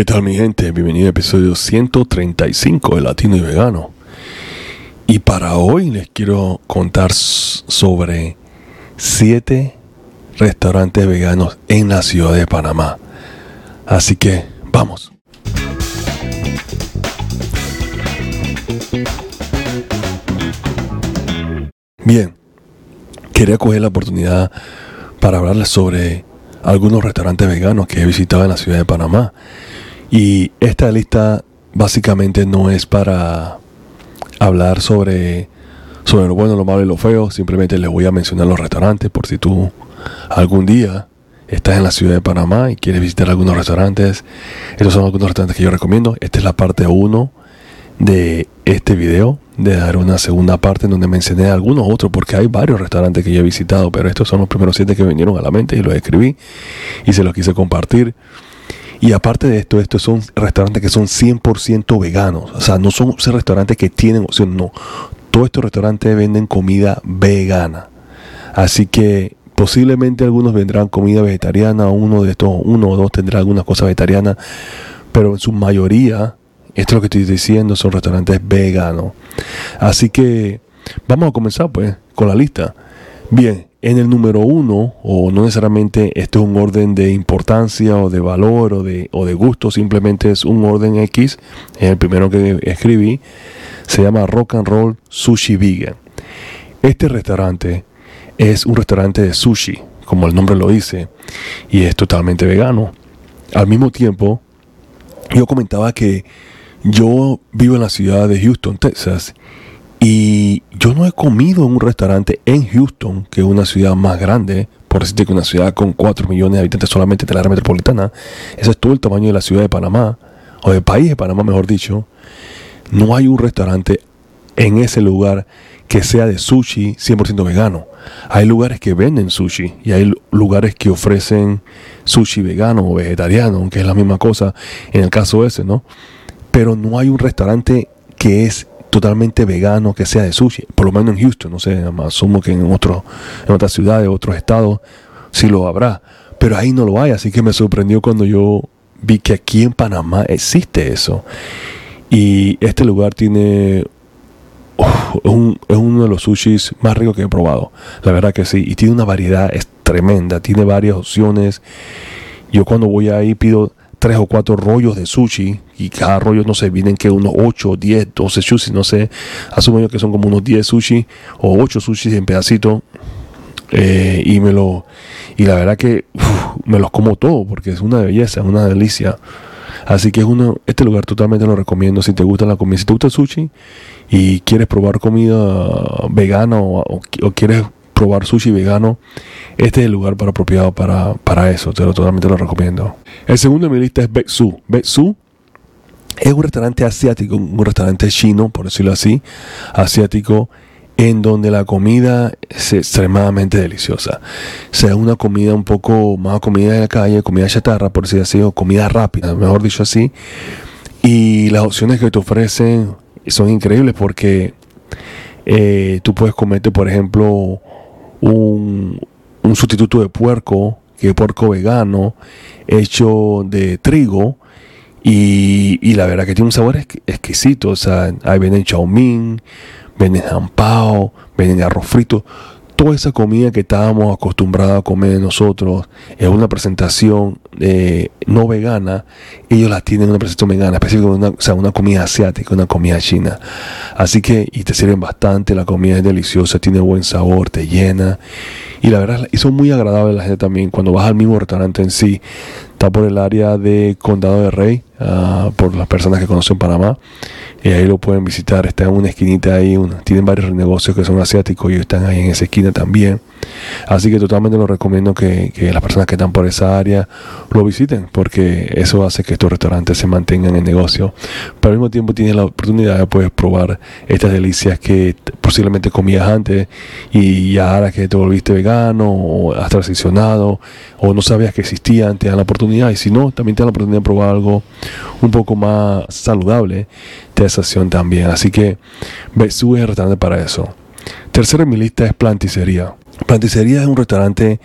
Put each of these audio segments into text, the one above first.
¿Qué tal mi gente? Bienvenido al episodio 135 de Latino y Vegano. Y para hoy les quiero contar sobre 7 restaurantes veganos en la ciudad de Panamá. Así que vamos. Bien, quería coger la oportunidad para hablarles sobre algunos restaurantes veganos que he visitado en la ciudad de Panamá. Y esta lista básicamente no es para hablar sobre, sobre lo bueno, lo malo y lo feo. Simplemente les voy a mencionar los restaurantes por si tú algún día estás en la ciudad de Panamá y quieres visitar algunos restaurantes. Estos son algunos restaurantes que yo recomiendo. Esta es la parte 1 de este video de dar una segunda parte en donde mencioné algunos otros, porque hay varios restaurantes que yo he visitado, pero estos son los primeros siete que vinieron a la mente y los escribí y se los quise compartir. Y aparte de esto, estos son restaurantes que son 100% veganos. O sea, no son restaurantes que tienen opción, no. Todos estos restaurantes venden comida vegana. Así que posiblemente algunos vendrán comida vegetariana, uno de estos, uno o dos tendrá alguna cosa vegetariana, pero en su mayoría esto es lo que estoy diciendo, son restaurantes veganos. Así que vamos a comenzar pues con la lista. Bien, en el número uno, o no necesariamente este es un orden de importancia o de valor o de, o de gusto, simplemente es un orden X, es el primero que escribí, se llama Rock and Roll Sushi Vegan. Este restaurante es un restaurante de sushi, como el nombre lo dice, y es totalmente vegano. Al mismo tiempo, yo comentaba que yo vivo en la ciudad de Houston, Texas, y yo no he comido en un restaurante en Houston, que es una ciudad más grande, por decirte que una ciudad con 4 millones de habitantes solamente de la área metropolitana, ese es todo el tamaño de la ciudad de Panamá, o del país de Panamá, mejor dicho. No hay un restaurante en ese lugar que sea de sushi 100% vegano. Hay lugares que venden sushi y hay lugares que ofrecen sushi vegano o vegetariano, aunque es la misma cosa en el caso ese, ¿no? pero no hay un restaurante que es totalmente vegano, que sea de sushi, por lo menos en Houston, no sé, asumo que en, otras ciudades, otros estados, sí lo habrá, pero ahí no lo hay, así que me sorprendió cuando yo vi que aquí en Panamá existe eso. Y este lugar tiene es, uno de los sushis más ricos que he probado. La verdad que sí. Y tiene una variedad tremenda. Tiene varias opciones. Yo cuando voy ahí pido tres o cuatro rollos de sushi y cada rollo, no sé, vienen que unos 8, 10, 12 sushi, no sé, asumo yo que son como unos 10 sushi o 8 sushi en pedacito eh, y me lo y la verdad que me los como todo porque es una belleza, una delicia. Así que es uno, este lugar totalmente lo recomiendo si te gusta la comida, si te gusta el sushi y quieres probar comida vegana o quieres probar sushi vegano, este es el lugar para apropiado para, para eso. Te lo totalmente lo recomiendo. El segundo en mi lista es Betsu. Betsu es un restaurante asiático, un restaurante chino, por decirlo así, asiático, en donde la comida es extremadamente deliciosa. O sea, una comida un poco más comida de la calle, comida chatarra, por decirlo así, o comida rápida, mejor dicho así. Y las opciones que te ofrecen son increíbles porque eh, tú puedes comerte, por ejemplo, un, sustituto de puerco, que es puerco vegano, hecho de trigo. Y, la verdad que tiene un sabor exquisito. O sea, ahí venden chow mein, venden jampao, venden arroz frito toda esa comida que estábamos acostumbrados a comer nosotros en una presentación eh, no vegana, ellos la tienen en una presentación vegana, específicamente una, una comida asiática, una comida china. Así que, y te sirven bastante, la comida es deliciosa, tiene buen sabor, te llena. Y la verdad, y son muy agradables la gente también. Cuando vas al mismo restaurante en sí, está por el área de Condado de Rey, uh, por las personas que conocen Panamá. Y ahí lo pueden visitar. Está en una esquinita ahí. tienen varios negocios que son asiáticos y están ahí en esa esquina también. Así que totalmente lo recomiendo que, las personas que están por esa área lo visiten, porque eso hace que estos restaurantes se mantengan en negocio. Pero al mismo tiempo tienes la oportunidad de poder probar estas delicias que posiblemente comías antes y ahora que te volviste vegano o has transicionado o no sabías que existían, te dan la oportunidad. Y si no, también te dan la oportunidad de probar algo un poco más saludable de esa acción también. Así que Betsu es el restaurante para eso. Tercero en mi lista es Planticería. Planticería es un restaurante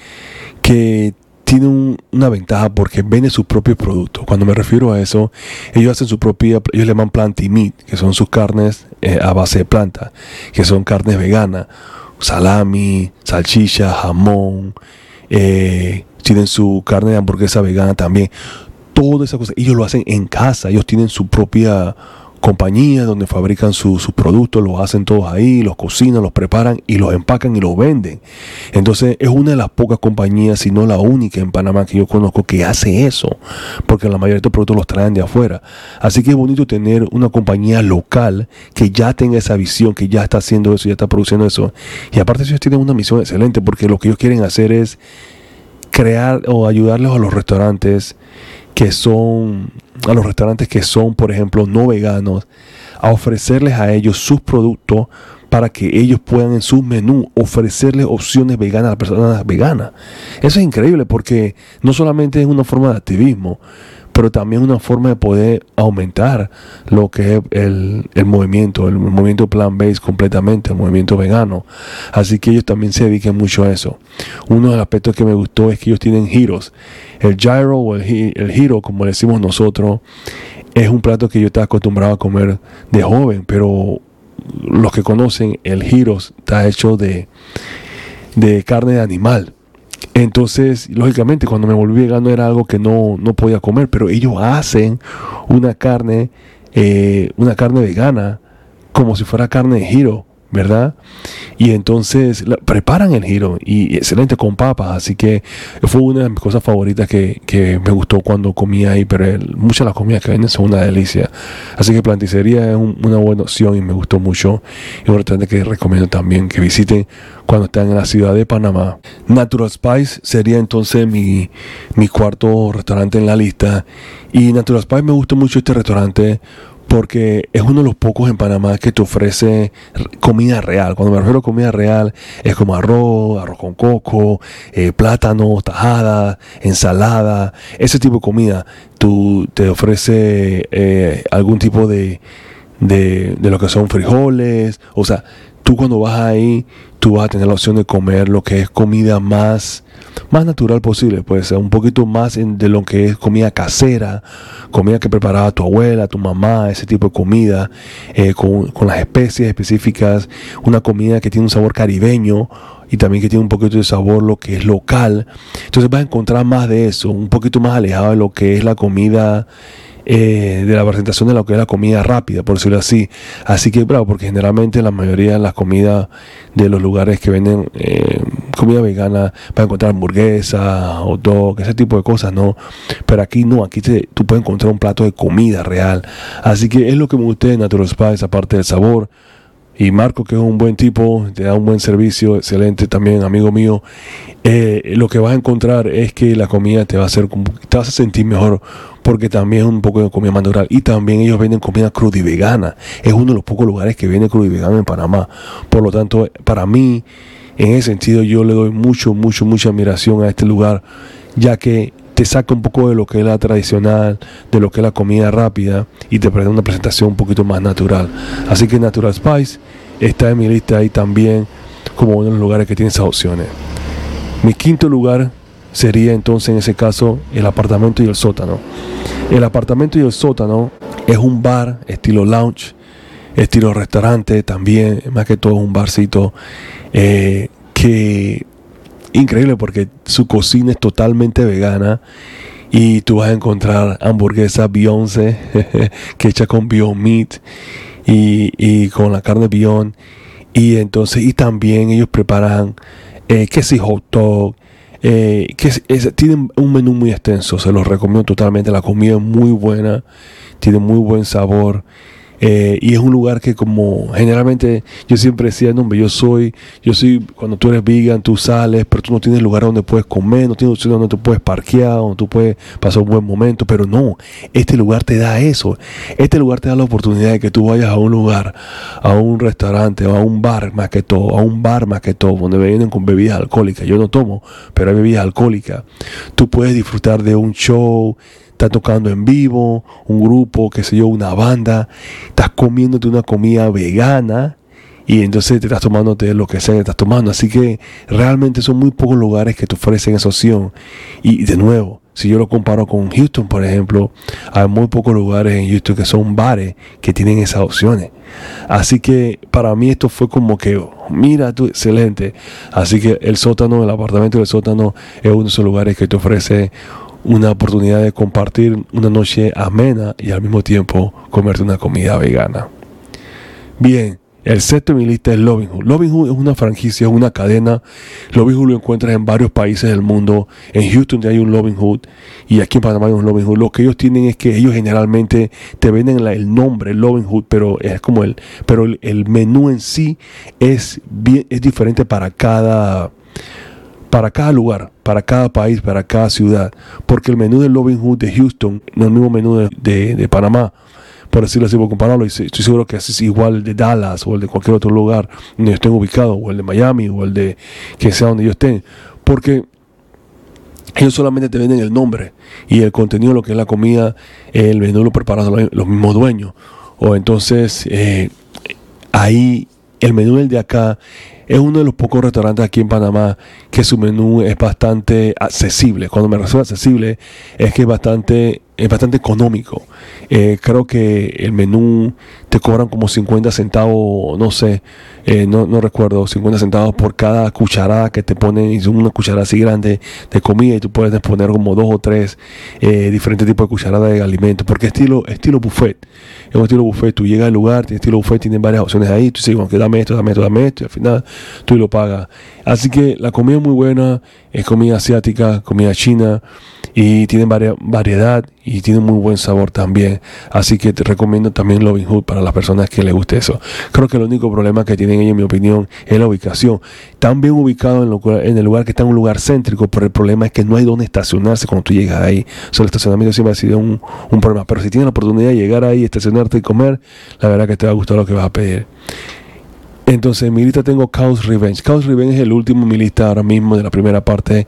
que tiene una ventaja porque venden sus propios productos. Cuando me refiero a eso, ellos hacen su propia, ellos le llaman planty meat, que son sus carnes eh, a base de planta, que son carnes veganas, salami, salchicha, jamón, eh, tienen su carne de hamburguesa vegana también. Todas esas cosas, ellos lo hacen en casa, ellos tienen su propia compañías donde fabrican sus productos, los hacen todos ahí, los cocinan, los preparan y los empacan y los venden. Entonces es una de las pocas compañías, si no la única en Panamá que yo conozco que hace eso, porque la mayoría de estos productos los traen de afuera. Así que es bonito tener una compañía local que ya tenga esa visión, que ya está haciendo eso, ya está produciendo eso. Y aparte ellos tienen una misión excelente porque lo que ellos quieren hacer es crear o ayudarles a los restaurantes que son, a los restaurantes que son, por ejemplo, no veganos, a ofrecerles a ellos sus productos para que ellos puedan en su menú ofrecerles opciones veganas a las personas veganas. Eso es increíble porque no solamente es una forma de activismo, pero también una forma de poder aumentar lo que es el, movimiento, el movimiento plant-based completamente, el movimiento vegano. Así que ellos también se dedican mucho a eso. Uno de los aspectos que me gustó es que ellos tienen giros. El gyro o el, el giro, como le decimos nosotros, es un plato que yo estaba acostumbrado a comer de joven, pero los que conocen, el giro está hecho de, de carne de animal. Entonces, lógicamente, cuando me volví vegano era algo que no, no podía comer, pero ellos hacen una carne, eh, una carne vegana, como si fuera carne de giro. ¿Verdad? Y entonces preparan el giro y excelente con papas, así que fue una de mis cosas favoritas que, me gustó cuando comía ahí, pero muchas de las comidas que venden son una delicia. Así que planticería es una buena opción y me gustó mucho. Y un restaurante que recomiendo también que visiten cuando están en la ciudad de Panamá. Natural Spice sería entonces mi, mi cuarto restaurante en la lista. Y Natural Spice me gusta mucho este restaurante porque es uno de los pocos en Panamá que te ofrece comida real. Cuando me refiero a comida real, es como arroz, arroz con coco, eh, plátano, tajada, ensalada, ese tipo de comida. Tú te ofrece eh, algún tipo de, de, de lo que son frijoles, o sea, tú cuando vas ahí, tú vas a tener la opción de comer lo que es comida más más natural posible, pues un poquito más de lo que es comida casera, comida que preparaba tu abuela, tu mamá, ese tipo de comida, eh, con, las especies específicas, una comida que tiene un sabor caribeño y también que tiene un poquito de sabor lo que es local. Entonces vas a encontrar más de eso, un poquito más alejado de lo que es la comida eh, de la presentación de lo que es la comida rápida, por decirlo así. Así que, bravo, porque generalmente la mayoría de las comidas de los lugares que venden eh, comida vegana va a encontrar hamburguesa, o dog, ese tipo de cosas, ¿no? Pero aquí no, aquí te, tú puedes encontrar un plato de comida real. Así que es lo que me gusta de Natural Spice, aparte del sabor. Y Marco, que es un buen tipo, te da un buen servicio, excelente también, amigo mío. Eh, lo que vas a encontrar es que la comida te va a hacer, te vas a sentir mejor porque también es un poco de comida natural. Y también ellos venden comida cruda y vegana. Es uno de los pocos lugares que vende cruda y vegana en Panamá. Por lo tanto, para mí, en ese sentido, yo le doy mucho, mucho, mucha admiración a este lugar, ya que te saca un poco de lo que es la tradicional, de lo que es la comida rápida y te presenta una presentación un poquito más natural. Así que Natural Spice está en mi lista ahí también como uno de los lugares que tiene esas opciones. Mi quinto lugar sería entonces en ese caso el apartamento y el sótano. El apartamento y el sótano es un bar estilo lounge, estilo restaurante también, más que todo un barcito eh, que increíble porque su cocina es totalmente vegana y tú vas a encontrar hamburguesa Beyoncé que hecha con Beyond Meat y, con la carne Beyond. Y entonces y también ellos preparan eh, que si hot dog eh, que tienen un menú muy extenso se los recomiendo totalmente. La comida es muy buena tiene muy buen sabor eh, y es un lugar que como generalmente yo siempre decía, no, hombre, yo soy, yo soy, cuando tú eres vegan, tú sales, pero tú no tienes lugar donde puedes comer, no tienes donde tú puedes parquear, donde tú puedes pasar un buen momento, pero no, este lugar te da eso, este lugar te da la oportunidad de que tú vayas a un lugar, a un restaurante, o a un bar más que todo, a un bar más que todo, donde vienen con bebidas alcohólicas, yo no tomo, pero hay bebidas alcohólicas, tú puedes disfrutar de un show, tocando en vivo, un grupo, qué sé yo, una banda, estás comiéndote una comida vegana y entonces te estás tomando lo que sea que estás tomando. Así que realmente son muy pocos lugares que te ofrecen esa opción. Y de nuevo, si yo lo comparo con Houston, por ejemplo, hay muy pocos lugares en Houston que son bares que tienen esas opciones. Así que para mí esto fue como que, mira tú, excelente. Así que el sótano, el apartamento del sótano es uno de esos lugares que te ofrece una oportunidad de compartir una noche amena y al mismo tiempo comerte una comida vegana. Bien, el sexto de mi lista es Loving Hood. Loving Hood es una franquicia, es una cadena. Loving Hood lo encuentras en varios países del mundo. En Houston hay un Loving Hood y aquí en Panamá hay un Loving Hood. Lo que ellos tienen es que ellos generalmente te venden el nombre Loving Hood, pero es como el, pero el, menú en sí es bien, es diferente para cada para cada lugar, para cada país, para cada ciudad. Porque el menú del Loving Hood de Houston no es el mismo menú de Panamá por decirlo así, por compararlo, y estoy seguro que es igual de Dallas o el de cualquier otro lugar donde estén ubicados, o el de Miami, o el de que sea donde ellos estén, porque ellos solamente te venden el nombre y el contenido, lo que es la comida, el menú lo preparan los mismos dueños. O entonces, eh, ahí el menú del de acá es uno de los pocos restaurantes aquí en Panamá que su menú es bastante accesible. Cuando me refiero accesible, es que es bastante es bastante económico. Eh, creo que el menú te cobran como 50 centavos, no sé, eh, no, no, recuerdo, 50 centavos por cada cucharada que te ponen, y una cucharada así grande de comida y tú puedes poner como dos o tres eh, diferentes tipos de cucharadas de alimentos, porque estilo, estilo buffet, es un estilo buffet, tú llegas al lugar, tiene estilo buffet, tienen varias opciones ahí, tú dices, bueno, que dame esto, dame esto, dame esto, y al final tú lo pagas. Así que la comida es muy buena, es comida asiática, comida china, y tienen variedad y tiene muy buen sabor también. Así que te recomiendo también Loving Hood para las personas que les guste eso. Creo que el único problema que tienen ellos, en mi opinión, es la ubicación. Están bien ubicados en, el lugar que está en un lugar céntrico, pero el problema es que no hay donde estacionarse cuando tú llegas ahí. Solo el estacionamiento siempre ha sido un, un problema. Pero si tienes la oportunidad de llegar ahí, estacionarte y comer, la verdad que te va a gustar lo que vas a pedir. Entonces, en tengo Chaos Revenge. Chaos Revenge es el último en ahora mismo de la primera parte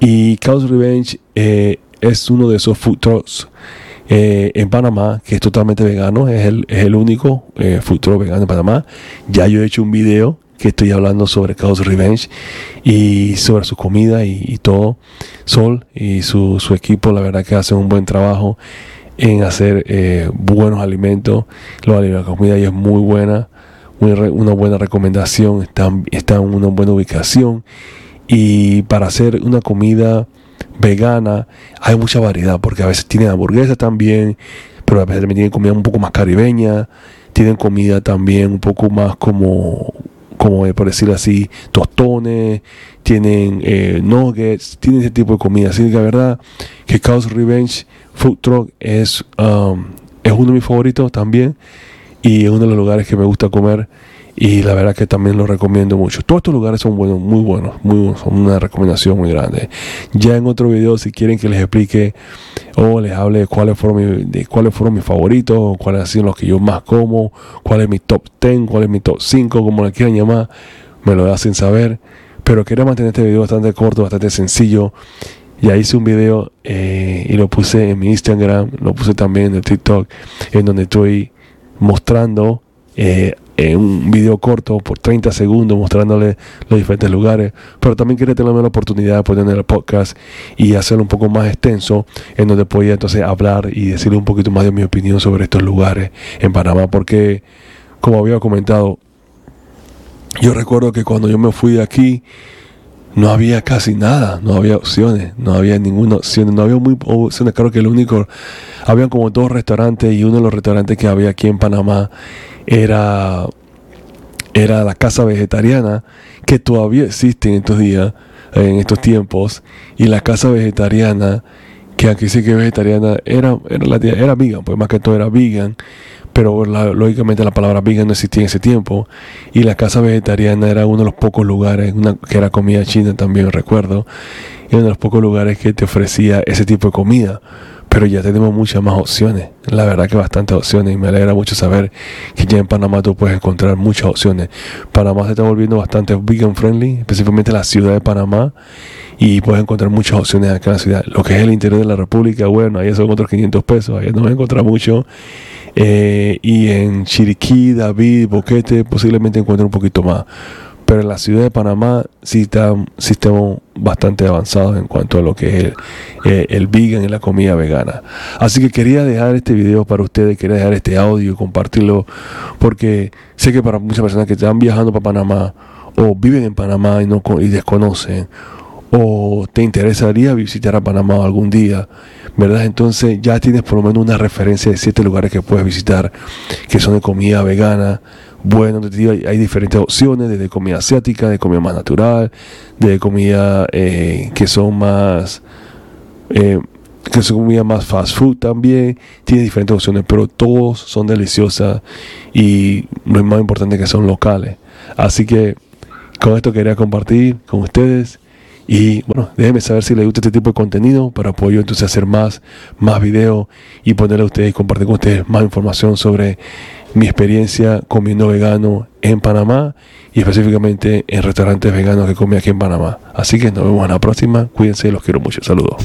y Chaos Revenge eh, es uno de esos food trucks eh, en Panamá que es totalmente vegano, es el, es el único eh, truck vegano en Panamá. Ya yo he hecho un video que estoy hablando sobre Chaos Revenge y sobre su comida y, todo. Sol y su, su, equipo, la verdad que hacen un buen trabajo en hacer eh, buenos alimentos. La comida ahí es muy buena, una buena recomendación, está, está en una buena ubicación y para hacer una comida vegana. Hay mucha variedad, porque a veces tienen hamburguesas también, pero a veces también tienen comida un poco más caribeña, tienen comida también un poco más como, como por decirlo así, tostones, tienen eh, nuggets, tienen ese tipo de comida. Así que la verdad que Chaos Revenge Food Truck es, um, es uno de mis favoritos también. Y es uno de los lugares que me gusta comer y la verdad que también lo recomiendo mucho. Todos estos lugares son buenos, muy buenos, muy son una recomendación muy grande. Ya en otro video, si quieren que les explique o les hable de cuáles fueron, de cuáles fueron mis favoritos, cuáles han sido los que yo más como, cuál es mi top 10, cuál es mi top 5, como le quieran llamar, me lo hacen saber. Pero quería mantener este video bastante corto, bastante sencillo. Ya hice un video eh, y lo puse en mi Instagram, lo puse también en el TikTok, en donde estoy mostrando eh, en un video corto por 30 segundos mostrándole los diferentes lugares, pero también quería tener la oportunidad de poner el podcast y hacerlo un poco más extenso, en donde podía entonces hablar y decirle un poquito más de mi opinión sobre estos lugares en Panamá, porque como había comentado, yo recuerdo que cuando yo me fui de aquí, no había casi nada, no había opciones, no había ninguna opción, no había muy opciones, creo que el único, habían como dos restaurantes y uno de los restaurantes que había aquí en Panamá era, era la casa vegetariana, que todavía existe en estos días, en estos tiempos, y la casa vegetariana, que aquí sí que vegetariana, era, era, era vegan, pues más que todo era vegan, pero lógicamente la palabra vegan no existía en ese tiempo, y la casa vegetariana era uno de los pocos lugares, que era comida china también recuerdo, y uno de los pocos lugares que te ofrecía ese tipo de comida pero ya tenemos muchas más opciones. La verdad que bastantes opciones y me alegra mucho saber que ya en Panamá tú puedes encontrar muchas opciones. Panamá se está volviendo bastante vegan friendly, específicamente la ciudad de Panamá y puedes encontrar muchas opciones acá en la ciudad. Lo que es el interior de la República, bueno, ahí son otros 500 pesos, ahí no vas a encontrar mucho. Eh, y en Chiriquí, David, Boquete, posiblemente encuentren un poquito más. Pero en la ciudad de Panamá sí están sistemas bastante avanzados en cuanto a lo que es el, eh, el, vegan y la comida vegana. Así que quería dejar este video para ustedes, quería dejar este audio y compartirlo, porque sé que para muchas personas que están viajando para Panamá o viven en Panamá y, no, y desconocen, o te interesaría visitar a Panamá algún día, ¿verdad? Entonces ya tienes por lo menos una referencia de siete lugares que puedes visitar que son de comida vegana. Bueno, hay diferentes opciones, desde comida asiática, de comida más natural, de comida eh, que son más... Eh, que son comida más fast food también, tiene diferentes opciones, pero todos son deliciosas y lo más importante que son locales. Así que con esto quería compartir con ustedes y bueno, déjenme saber si les gusta este tipo de contenido para apoyo entonces hacer más, más videos y ponerle a ustedes y compartir con ustedes más información sobre mi experiencia comiendo vegano en Panamá y específicamente en restaurantes veganos que comí aquí en Panamá. Así que nos vemos en la próxima. Cuídense, los quiero mucho. Saludos.